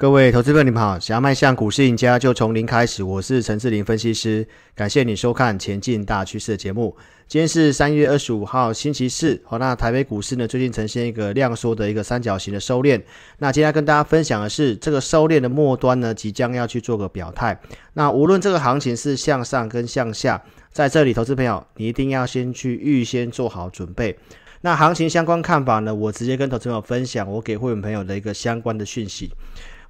各位投资朋友，你们好！想要迈向股市赢家，就从零开始。我是陈志林分析师，感谢你收看《前进大趋势》的节目。今天是三月二十五号，星期四。好，那台北股市呢，最近呈现一个量缩的一个三角形的收敛。那今天跟大家分享的是，这个收敛的末端呢，即将要去做个表态。那无论这个行情是向上跟向下，在这里，投资朋友，你一定要先去预先做好准备。那行情相关看法呢，我直接跟投资朋友分享，我给会员朋友的一个相关的讯息。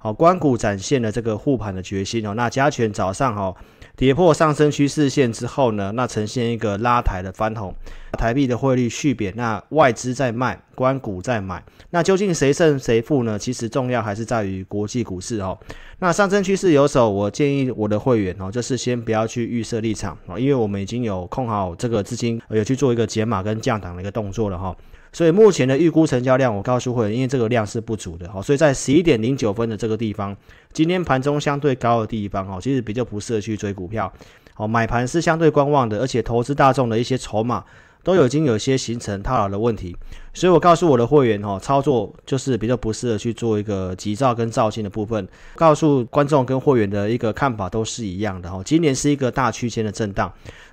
好，关股展现了这个护盘的决心哦。那加权早上哈跌破上升趋势线之后呢，那呈现一个拉抬的翻红。台币的汇率续贬，那外资在卖，关股在买。那究竟谁胜谁负呢？其实重要还是在于国际股市哦。那上升趋势有手，我建议我的会员哦，就是先不要去预设立场哦，因为我们已经有控好这个资金，有去做一个减码跟降档的一个动作了哈。所以目前的预估成交量，我告诉会员，因为这个量是不足的，好，所以在十一点零九分的这个地方，今天盘中相对高的地方，哈，其实比较不适合去追股票，好，买盘是相对观望的，而且投资大众的一些筹码都已经有些形成套牢的问题，所以我告诉我的会员，哈，操作就是比较不适合去做一个急躁跟躁进的部分，告诉观众跟会员的一个看法都是一样的，哈，今年是一个大区间的震荡，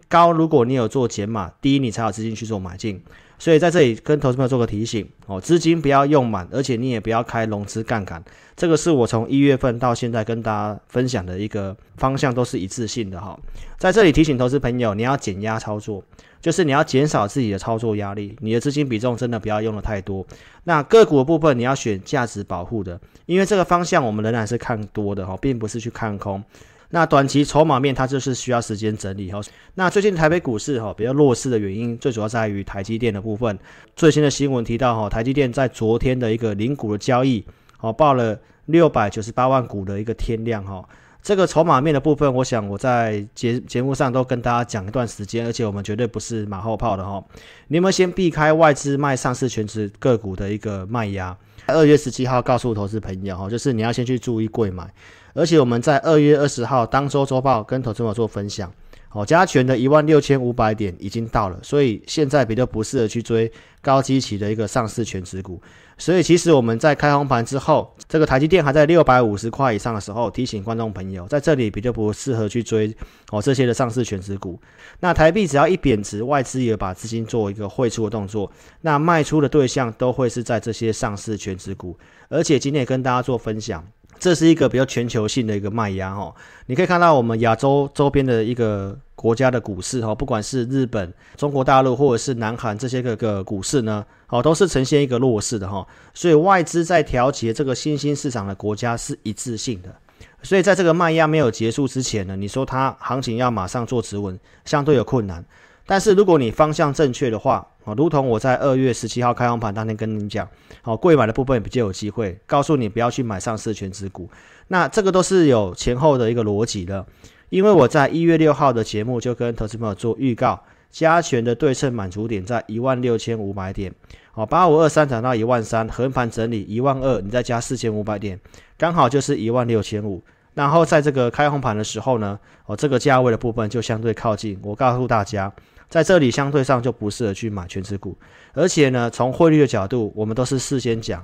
高如果你有做减码，低你才有资金去做买进。所以在这里跟投资朋友做个提醒哦，资金不要用满，而且你也不要开融资杠杆。这个是我从一月份到现在跟大家分享的一个方向，都是一致性的哈。在这里提醒投资朋友，你要减压操作，就是你要减少自己的操作压力，你的资金比重真的不要用的太多。那个股的部分你要选价值保护的，因为这个方向我们仍然是看多的哈，并不是去看空。那短期筹码面它就是需要时间整理哈。那最近台北股市哈比较弱势的原因，最主要在于台积电的部分。最新的新闻提到哈，台积电在昨天的一个零股的交易，哦报了六百九十八万股的一个天量哈。这个筹码面的部分，我想我在节节目上都跟大家讲一段时间，而且我们绝对不是马后炮的哈。你们先避开外资卖上市全值个股的一个卖压。二月十七号告诉投资朋友哈，就是你要先去注意柜买。而且我们在二月二十号当周周报跟投资者做分享，哦，加权的一万六千五百点已经到了，所以现在比较不适合去追高基期的一个上市权值股。所以其实我们在开红盘之后，这个台积电还在六百五十块以上的时候，提醒观众朋友，在这里比较不适合去追哦这些的上市权值股。那台币只要一贬值，外资也把资金做一个汇出的动作，那卖出的对象都会是在这些上市权值股。而且今天也跟大家做分享。这是一个比较全球性的一个卖压哈，你可以看到我们亚洲周边的一个国家的股市哈，不管是日本、中国大陆或者是南韩这些个个股市呢，哦都是呈现一个弱势的哈，所以外资在调节这个新兴市场的国家是一致性的，所以在这个卖压没有结束之前呢，你说它行情要马上做止稳，相对有困难。但是如果你方向正确的话，啊，如同我在二月十七号开放盘当天跟你讲，好，贵买的部分比较有机会，告诉你不要去买上市权值股，那这个都是有前后的一个逻辑的，因为我在一月六号的节目就跟投资朋友做预告，加权的对称满足点在一万六千五百点，好，八五二三涨到一万三，横盘整理一万二，你再加四千五百点，刚好就是一万六千五。然后在这个开红盘的时候呢，哦，这个价位的部分就相对靠近。我告诉大家，在这里相对上就不适合去买权值股，而且呢，从汇率的角度，我们都是事先讲。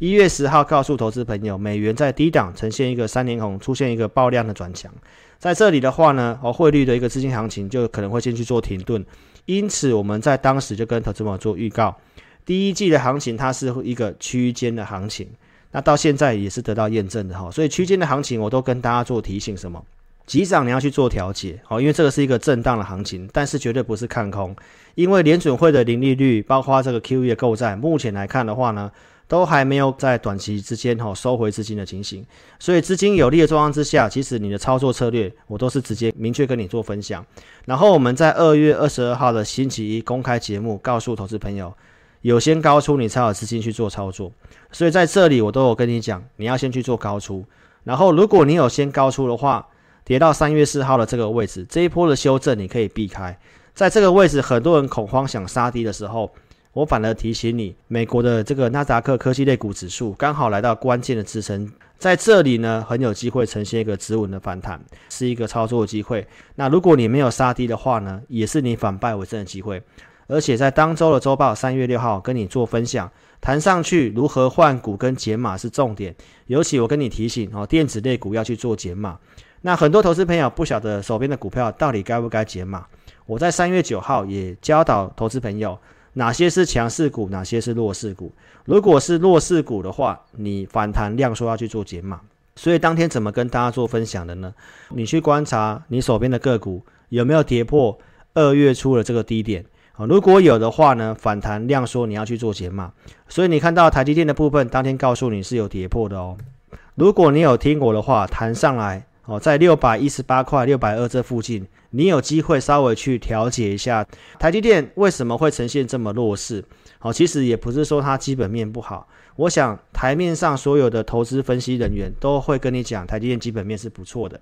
一月十号告诉投资朋友，美元在低档呈现一个三连红，出现一个爆量的转强。在这里的话呢，哦，汇率的一个资金行情就可能会先去做停顿。因此，我们在当时就跟投资朋友做预告，第一季的行情它是一个区间的行情。那到现在也是得到验证的哈，所以区间的行情我都跟大家做提醒，什么？急涨你要去做调节，好，因为这个是一个震荡的行情，但是绝对不是看空，因为联准会的零利率，包括这个 QE 的购债，目前来看的话呢，都还没有在短期之间哈收回资金的情形，所以资金有利的状况之下，其实你的操作策略我都是直接明确跟你做分享，然后我们在二月二十二号的星期一公开节目告诉投资朋友。有先高出，你才有资金去做操作，所以在这里我都有跟你讲，你要先去做高出，然后如果你有先高出的话，跌到三月四号的这个位置，这一波的修正你可以避开，在这个位置很多人恐慌想杀低的时候，我反而提醒你，美国的这个纳斯达克科技类股指数刚好来到关键的支撑，在这里呢很有机会呈现一个止稳的反弹，是一个操作机会。那如果你没有杀低的话呢，也是你反败为胜的机会。而且在当周的周报三月六号跟你做分享，弹上去如何换股跟减码是重点，尤其我跟你提醒哦，电子类股要去做减码。那很多投资朋友不晓得手边的股票到底该不该减码，我在三月九号也教导投资朋友哪些是强势股，哪些是弱势股。如果是弱势股的话，你反弹量说要去做减码。所以当天怎么跟大家做分享的呢？你去观察你手边的个股有没有跌破二月初的这个低点。啊，如果有的话呢，反弹量缩你要去做减码，所以你看到台积电的部分，当天告诉你是有跌破的哦。如果你有听我的话，弹上来哦，在六百一十八块、六百二这附近，你有机会稍微去调节一下台积电为什么会呈现这么弱势？好，其实也不是说它基本面不好，我想台面上所有的投资分析人员都会跟你讲，台积电基本面是不错的。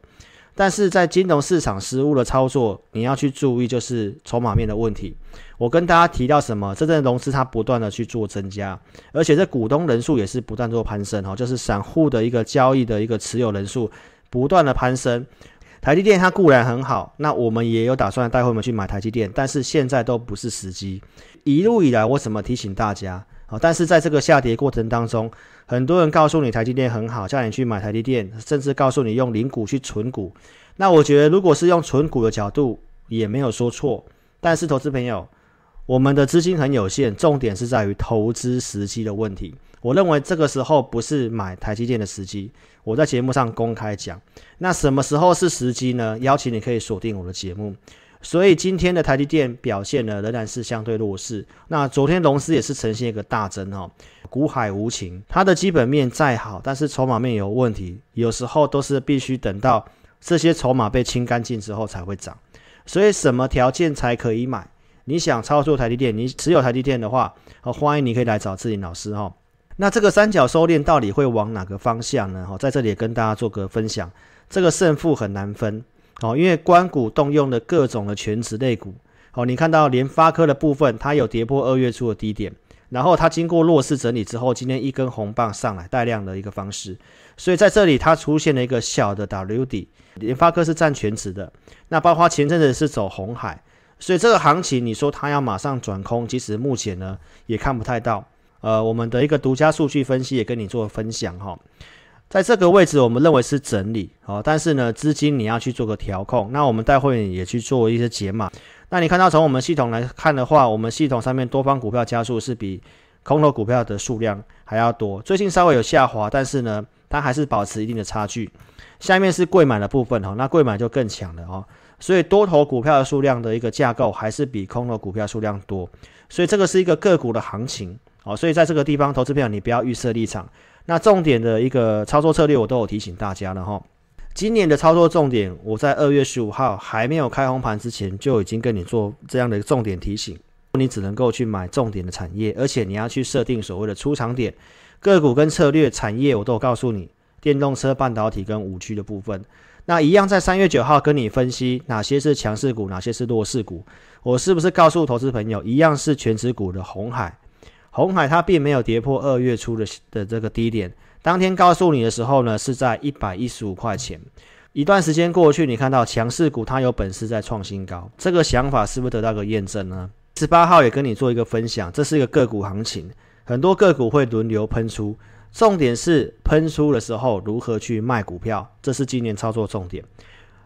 但是在金融市场实务的操作，你要去注意就是筹码面的问题。我跟大家提到什么？这阵融资它不断的去做增加，而且这股东人数也是不断做攀升哈，就是散户的一个交易的一个持有人数不断的攀升。台积电它固然很好，那我们也有打算带会们去买台积电，但是现在都不是时机。一路以来我怎么提醒大家？但是在这个下跌过程当中，很多人告诉你台积电很好，叫你去买台积电，甚至告诉你用零股去存股。那我觉得，如果是用存股的角度，也没有说错。但是，投资朋友，我们的资金很有限，重点是在于投资时机的问题。我认为这个时候不是买台积电的时机。我在节目上公开讲，那什么时候是时机呢？邀请你可以锁定我的节目。所以今天的台积电表现呢，仍然是相对弱势。那昨天龙狮也是呈现一个大增哈，股海无情，它的基本面再好，但是筹码面有问题，有时候都是必须等到这些筹码被清干净之后才会涨。所以什么条件才可以买？你想操作台积电，你持有台积电的话，好，欢迎你可以来找志霖老师哈。那这个三角收敛到底会往哪个方向呢？哈，在这里也跟大家做个分享，这个胜负很难分。哦，因为官股动用了各种的全值类股，哦，你看到联发科的部分，它有跌破二月初的低点，然后它经过弱势整理之后，今天一根红棒上来带量的一个方式，所以在这里它出现了一个小的 W 底，联发科是占全值的，那包括前阵子是走红海，所以这个行情你说它要马上转空，其实目前呢也看不太到，呃，我们的一个独家数据分析也跟你做分享哈。在这个位置，我们认为是整理，好，但是呢，资金你要去做个调控。那我们待会也去做一些解码。那你看到从我们系统来看的话，我们系统上面多方股票加速是比空头股票的数量还要多。最近稍微有下滑，但是呢，它还是保持一定的差距。下面是贵买的部分哈，那贵买就更强了哦。所以多头股票的数量的一个架构还是比空头股票数量多。所以这个是一个个股的行情，哦，所以在这个地方，投资朋友你不要预设立场。那重点的一个操作策略，我都有提醒大家了哈。今年的操作重点，我在二月十五号还没有开红盘之前，就已经跟你做这样的一个重点提醒。你只能够去买重点的产业，而且你要去设定所谓的出场点。个股跟策略产业，我都有告诉你。电动车、半导体跟五 G 的部分，那一样在三月九号跟你分析哪些是强势股，哪些是弱势股。我是不是告诉投资朋友，一样是全职股的红海？红海它并没有跌破二月初的的这个低点，当天告诉你的时候呢，是在一百一十五块钱。一段时间过去，你看到强势股它有本事在创新高，这个想法是不是得到个验证呢？十八号也跟你做一个分享，这是一个个股行情，很多个股会轮流喷出，重点是喷出的时候如何去卖股票，这是今年操作重点。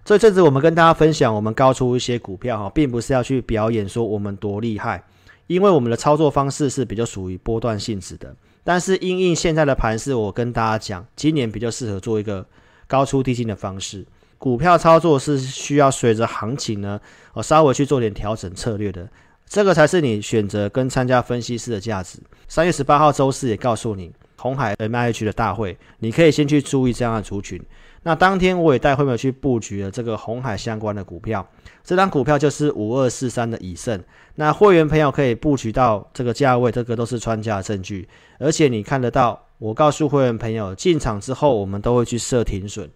所以这次我们跟大家分享，我们高出一些股票哈，并不是要去表演说我们多厉害。因为我们的操作方式是比较属于波段性质的，但是因应现在的盘势，我跟大家讲，今年比较适合做一个高出低进的方式。股票操作是需要随着行情呢，我稍微去做点调整策略的，这个才是你选择跟参加分析师的价值。三月十八号周四也告诉你，红海 MIH 的大会，你可以先去注意这样的族群。那当天我也带会员去布局了这个鸿海相关的股票，这张股票就是五二四三的以盛。那会员朋友可以布局到这个价位，这个都是穿价证据，而且你看得到。我告诉会员朋友进场之后，我们都会去设停损。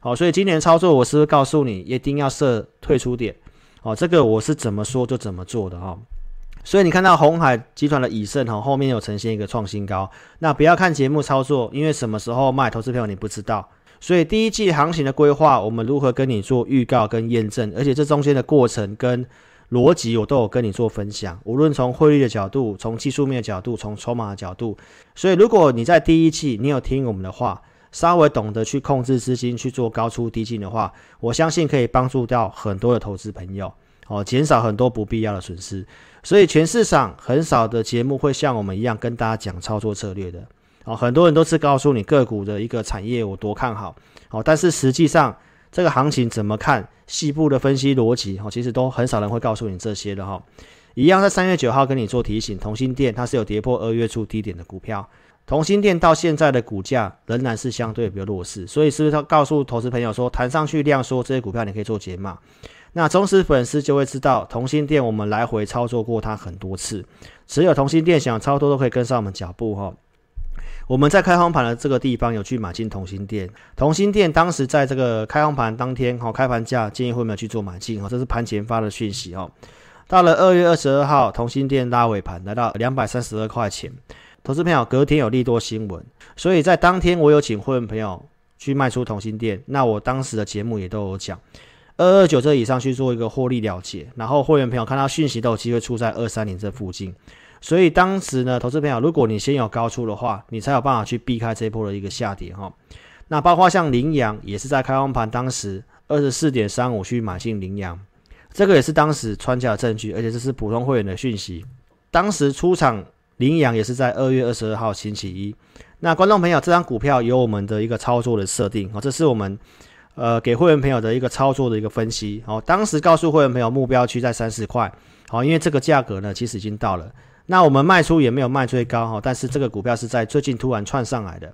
好，所以今年操作我是不是告诉你一定要设退出点？哦，这个我是怎么说就怎么做的哈。所以你看到鸿海集团的以盛哈后面有呈现一个创新高，那不要看节目操作，因为什么时候卖，投资朋友你不知道。所以第一季行情的规划，我们如何跟你做预告跟验证？而且这中间的过程跟逻辑，我都有跟你做分享。无论从汇率的角度，从技术面的角度，从筹码的角度，所以如果你在第一季你有听我们的话，稍微懂得去控制资金去做高出低进的话，我相信可以帮助到很多的投资朋友哦，减少很多不必要的损失。所以全市场很少的节目会像我们一样跟大家讲操作策略的哦，很多人都是告诉你个股的一个产业我多看好哦，但是实际上。这个行情怎么看？细部的分析逻辑，哈，其实都很少人会告诉你这些的，哈。一样在三月九号跟你做提醒，同心店它是有跌破二月初低点的股票，同心店到现在的股价仍然是相对比较弱势，所以是不是他告诉投资朋友说，弹上去量缩这些股票你可以做解码？那忠实粉丝就会知道，同心店我们来回操作过它很多次，持有同心店想操作都可以跟上我们脚步，哈。我们在开红盘的这个地方有去买进同心电，同心电当时在这个开红盘当天，哈，开盘价建议会没有去做买进，哈，这是盘前发的讯息，哈。到了二月二十二号，同心电拉尾盘来到两百三十二块钱，投资朋友隔天有利多新闻，所以在当天我有请会员朋友去卖出同心电，那我当时的节目也都有讲，二二九这以上去做一个获利了结，然后会员朋友看到讯息都有机会出在二三零这附近。所以当时呢，投资朋友，如果你先有高出的话，你才有办法去避开这一波的一个下跌哈。那包括像羚羊也是在开红盘当时二十四点三五去买进羚羊，这个也是当时穿价的证据，而且这是普通会员的讯息。当时出场羚羊也是在二月二十二号星期一。那观众朋友，这张股票有我们的一个操作的设定啊，这是我们呃给会员朋友的一个操作的一个分析哦。当时告诉会员朋友目标区在三十块，好，因为这个价格呢其实已经到了。那我们卖出也没有卖最高哈，但是这个股票是在最近突然窜上来的。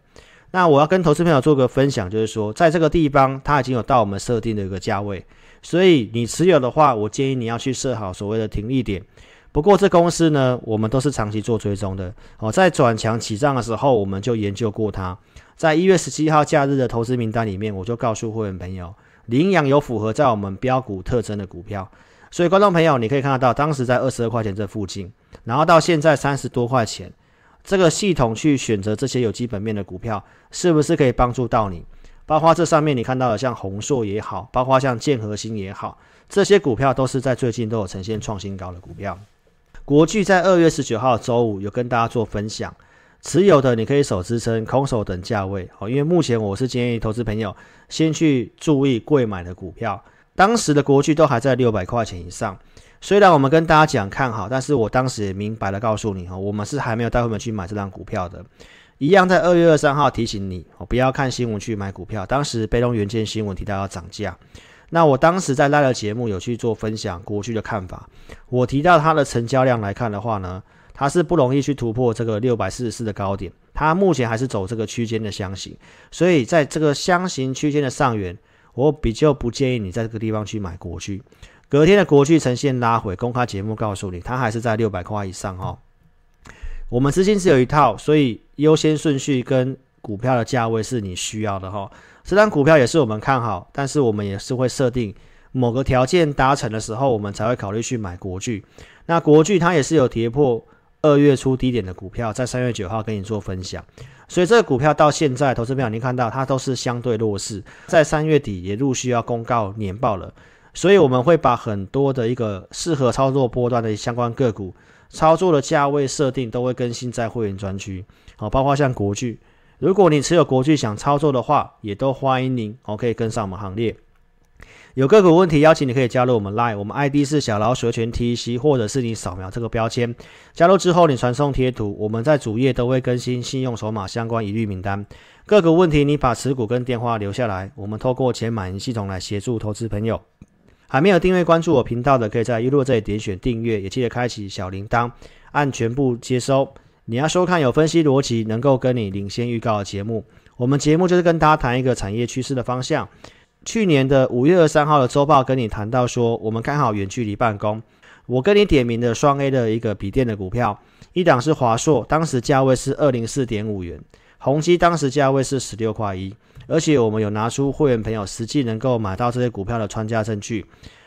那我要跟投资朋友做个分享，就是说在这个地方它已经有到我们设定的一个价位，所以你持有的话，我建议你要去设好所谓的停利点。不过这公司呢，我们都是长期做追踪的哦，在转强起涨的时候，我们就研究过它。在一月十七号假日的投资名单里面，我就告诉会员朋友，羚羊有符合在我们标股特征的股票。所以，观众朋友，你可以看得到，当时在二十二块钱这附近，然后到现在三十多块钱，这个系统去选择这些有基本面的股票，是不是可以帮助到你？包括这上面你看到的，像宏硕也好，包括像建和兴也好，这些股票都是在最近都有呈现创新高的股票。国巨在二月十九号周五有跟大家做分享，持有的你可以守支撑，空手等价位。哦，因为目前我是建议投资朋友先去注意贵买的股票。当时的国巨都还在六百块钱以上，虽然我们跟大家讲看好，但是我当时也明白的告诉你哈，我们是还没有带会员去买这张股票的。一样在二月二三号提醒你，不要看新闻去买股票。当时被动元件新闻提到要涨价，那我当时在拉的节目有去做分享国巨的看法。我提到它的成交量来看的话呢，它是不容易去突破这个六百四十四的高点，它目前还是走这个区间的箱型，所以在这个箱型区间的上缘。我比较不建议你在这个地方去买国巨，隔天的国巨呈现拉回，公开节目告诉你，它还是在六百块以上哈。我们资金只有一套，所以优先顺序跟股票的价位是你需要的哈。这张股票也是我们看好，但是我们也是会设定某个条件达成的时候，我们才会考虑去买国巨。那国巨它也是有跌破二月初低点的股票，在三月九号跟你做分享。所以这个股票到现在，投资朋友您看到它都是相对弱势，在三月底也陆续要公告年报了，所以我们会把很多的一个适合操作波段的相关个股操作的价位设定都会更新在会员专区，好，包括像国巨，如果你持有国巨想操作的话，也都欢迎您，好，可以跟上我们行列。有个股问题，邀请你可以加入我们 Line，我们 ID 是小老鼠全 TC，或者是你扫描这个标签，加入之后你传送贴图，我们在主页都会更新信用筹码相关疑虑名单。个股问题，你把持股跟电话留下来，我们透过前买银系统来协助投资朋友。还没有订阅关注我频道的，可以在一路这里点选订阅，也记得开启小铃铛，按全部接收。你要收看有分析逻辑，能够跟你领先预告的节目。我们节目就是跟大家谈一个产业趋势的方向。去年的五月二十三号的周报跟你谈到说，我们看好远距离办公。我跟你点名的双 A 的一个笔电的股票，一档是华硕，当时价位是二零四点五元；宏基当时价位是十六块一。而且我们有拿出会员朋友实际能够买到这些股票的穿价证据。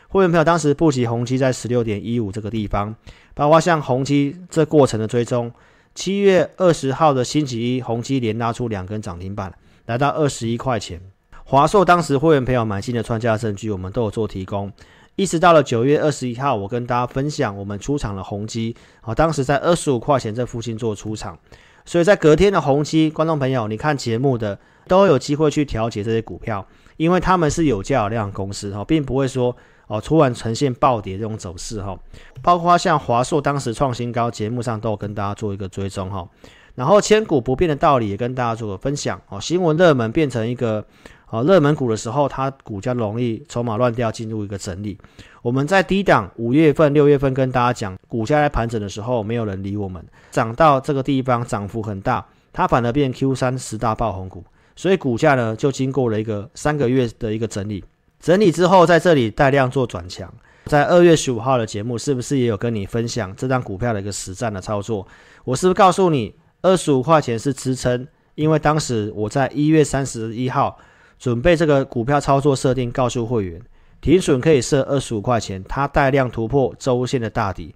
会员朋友当时布局宏基在十六点一五这个地方，包括像宏基这过程的追踪。七月二十号的星期一，宏基连拉出两根涨停板，来到二十一块钱。华硕当时会员朋友买进的穿价证据，我们都有做提供。一直到了九月二十一号，我跟大家分享我们出场的宏碁，啊，当时在二十五块钱这附近做出场，所以在隔天的宏碁，观众朋友，你看节目的都有机会去调节这些股票，因为他们是有价有量公司哈，并不会说哦突然呈现暴跌这种走势哈，包括像华硕当时创新高，节目上都有跟大家做一个追踪哈。然后千股不变的道理也跟大家做个分享哦。新闻热门变成一个好热门股的时候，它股价容易筹码乱掉，进入一个整理。我们在低档五月份、六月份跟大家讲，股价在盘整的时候，没有人理我们。涨到这个地方，涨幅很大，它反而变 Q 三十大爆红股，所以股价呢就经过了一个三个月的一个整理。整理之后，在这里带量做转强。在二月十五号的节目，是不是也有跟你分享这张股票的一个实战的操作？我是不是告诉你？二十五块钱是支撑，因为当时我在一月三十一号准备这个股票操作设定，告诉会员停损可以设二十五块钱，它带量突破周线的大底，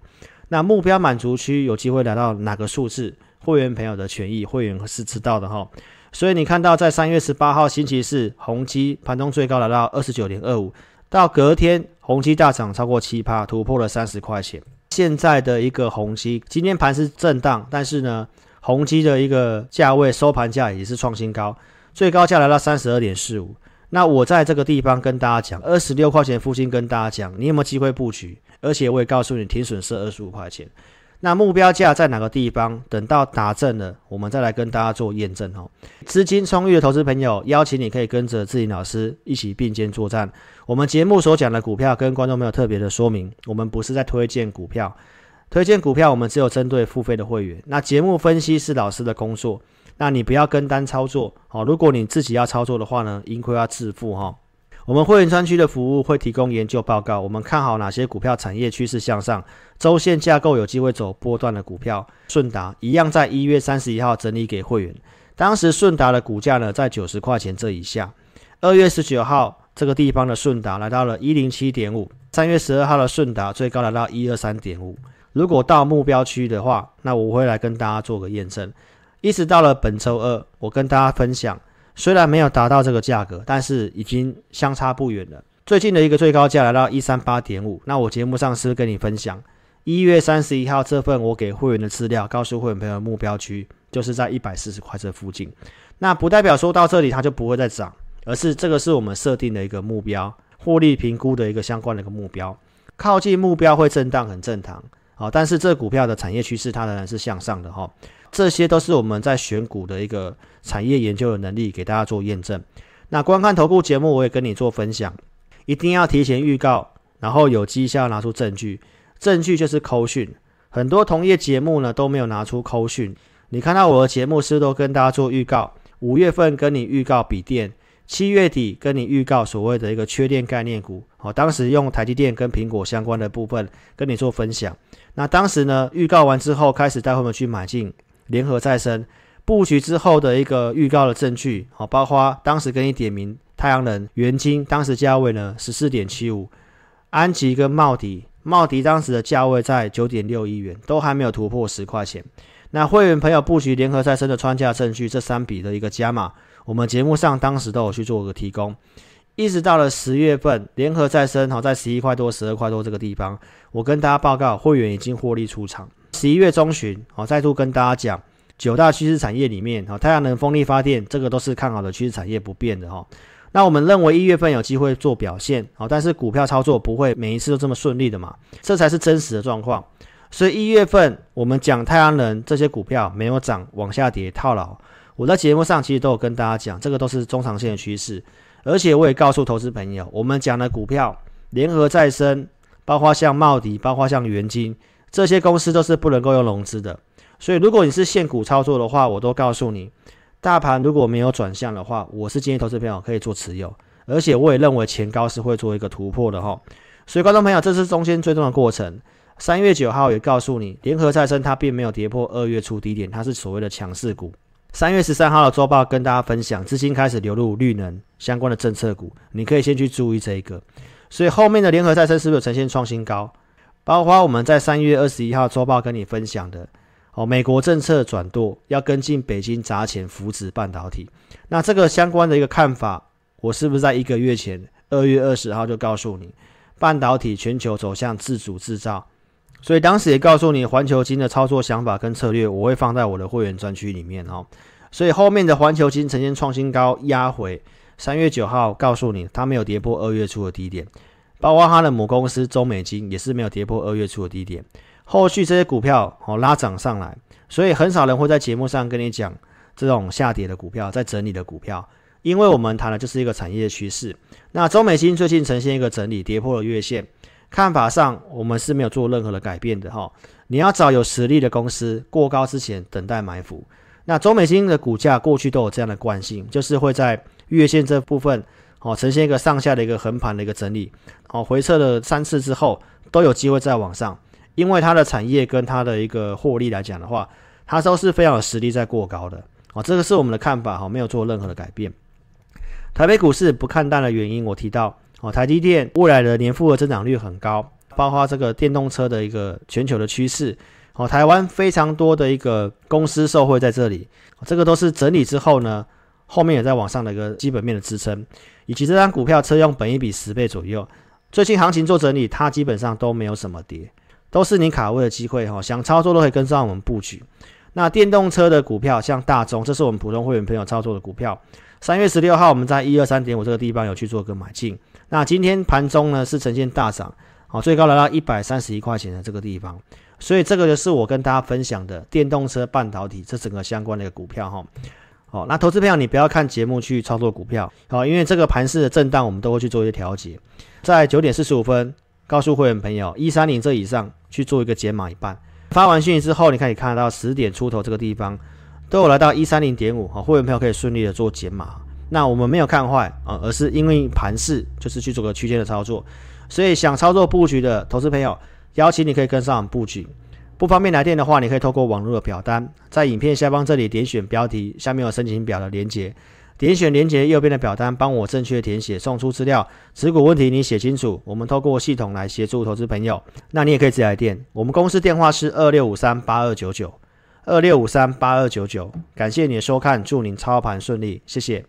那目标满足区有机会来到哪个数字？会员朋友的权益，会员是知道的哈。所以你看到在三月十八号星期四，宏基盘中最高来到二十九点二五，到隔天宏基大涨超过七趴，突破了三十块钱。现在的一个宏基，今天盘是震荡，但是呢。宏基的一个价位收盘价也是创新高，最高价来到三十二点四五。那我在这个地方跟大家讲，二十六块钱附近跟大家讲，你有没有机会布局？而且我也告诉你，停损是二十五块钱。那目标价在哪个地方？等到打正了，我们再来跟大家做验证哦。资金充裕的投资朋友，邀请你可以跟着志霖老师一起并肩作战。我们节目所讲的股票，跟观众没有特别的说明，我们不是在推荐股票。推荐股票，我们只有针对付费的会员。那节目分析是老师的工作，那你不要跟单操作。好，如果你自己要操作的话呢，盈亏要自负哈。我们会员专区的服务会提供研究报告，我们看好哪些股票产业趋势向上，周线架构有机会走波段的股票。顺达一样在一月三十一号整理给会员，当时顺达的股价呢在九十块钱这以下。二月十九号这个地方的顺达来到了一零七点五，三月十二号的顺达最高来到一二三点五。如果到目标区的话，那我会来跟大家做个验证。一直到了本周二，我跟大家分享，虽然没有达到这个价格，但是已经相差不远了。最近的一个最高价来到一三八点五。那我节目上是跟你分享，一月三十一号这份我给会员的资料，告诉会员朋友目标区就是在一百四十块这附近。那不代表说到这里它就不会再涨，而是这个是我们设定的一个目标，获利评估的一个相关的一个目标。靠近目标会震荡，很正常。好，但是这股票的产业趋势它仍然是向上的哈，这些都是我们在选股的一个产业研究的能力，给大家做验证。那观看投顾节目，我也跟你做分享，一定要提前预告，然后有绩效拿出证据，证据就是扣讯。很多同业节目呢都没有拿出扣讯，你看到我的节目是都跟大家做预告，五月份跟你预告笔电。七月底跟你预告所谓的一个缺电概念股，好，当时用台积电跟苹果相关的部分跟你做分享。那当时呢预告完之后，开始带他们去买进联合再生布局之后的一个预告的证据，好，包括当时跟你点名太阳能、元晶，当时价位呢十四点七五，安吉跟茂迪，茂迪当时的价位在九点六亿元，都还没有突破十块钱。那会员朋友布局联合再生的穿价证据，这三笔的一个加码。我们节目上当时都有去做个提供，一直到了十月份，联合再生好在十一块多、十二块多这个地方，我跟大家报告，会员已经获利出场。十一月中旬，好再度跟大家讲，九大趋势产业里面，好太阳能、风力发电这个都是看好的趋势产业不变的哈。那我们认为一月份有机会做表现，好，但是股票操作不会每一次都这么顺利的嘛，这才是真实的状况。所以一月份我们讲太阳能这些股票没有涨，往下跌套牢。我在节目上其实都有跟大家讲，这个都是中长线的趋势，而且我也告诉投资朋友，我们讲的股票，联合再生，包括像茂迪，包括像元晶，这些公司都是不能够用融资的。所以如果你是现股操作的话，我都告诉你，大盘如果没有转向的话，我是建议投资朋友可以做持有，而且我也认为前高是会做一个突破的哈。所以观众朋友，这是中间最终的过程。三月九号也告诉你，联合再生它并没有跌破二月初低点，它是所谓的强势股。三月十三号的周报跟大家分享，资金开始流入绿能相关的政策股，你可以先去注意这一个。所以后面的联合再生是不是呈现创新高？包括我们在三月二十一号周报跟你分享的，哦，美国政策转舵，要跟进北京砸钱扶植半导体。那这个相关的一个看法，我是不是在一个月前二月二十号就告诉你，半导体全球走向自主制造。所以当时也告诉你环球金的操作想法跟策略，我会放在我的会员专区里面哦。所以后面的环球金呈现创新高压回，三月九号告诉你它没有跌破二月初的低点，包括它的母公司中美金也是没有跌破二月初的低点。后续这些股票哦拉涨上来，所以很少人会在节目上跟你讲这种下跌的股票，在整理的股票，因为我们谈的就是一个产业趋势。那中美金最近呈现一个整理，跌破了月线。看法上，我们是没有做任何的改变的哈。你要找有实力的公司，过高之前等待埋伏。那中美金的股价过去都有这样的惯性，就是会在月线这部分哦呈现一个上下的一个横盘的一个整理哦，回撤了三次之后都有机会再往上，因为它的产业跟它的一个获利来讲的话，它都是非常有实力在过高的哦。这个是我们的看法哈，没有做任何的改变。台北股市不看淡的原因，我提到。哦，台积电未来的年复合增长率很高，包括这个电动车的一个全球的趋势。哦，台湾非常多的一个公司受惠在这里，这个都是整理之后呢，后面也在往上的一个基本面的支撑，以及这张股票车用本一比十倍左右，最近行情做整理，它基本上都没有什么跌，都是你卡位的机会哈，想操作都可以跟上我们布局。那电动车的股票像大中，这是我们普通会员朋友操作的股票，三月十六号我们在一二三点五这个地方有去做个买进。那今天盘中呢是呈现大涨，好，最高来到一百三十一块钱的这个地方，所以这个就是我跟大家分享的电动车半导体这整个相关的一个股票哈，好，那投资朋友你不要看节目去操作股票，好，因为这个盘势的震荡我们都会去做一些调节，在九点四十五分告诉会员朋友一三零这以上去做一个减码一半，发完讯息之后你可以看到十点出头这个地方都有来到一三零点五，好，会员朋友可以顺利的做减码。那我们没有看坏啊，而是因为盘势就是去做个区间的操作，所以想操作布局的投资朋友，邀请你可以跟上布局。不方便来电的话，你可以透过网络的表单，在影片下方这里点选标题，下面有申请表的连接，点选连接右边的表单，帮我正确填写送出资料。持股问题你写清楚，我们透过系统来协助投资朋友。那你也可以直接来电，我们公司电话是二六五三八二九九二六五三八二九九。感谢你的收看，祝您操盘顺利，谢谢。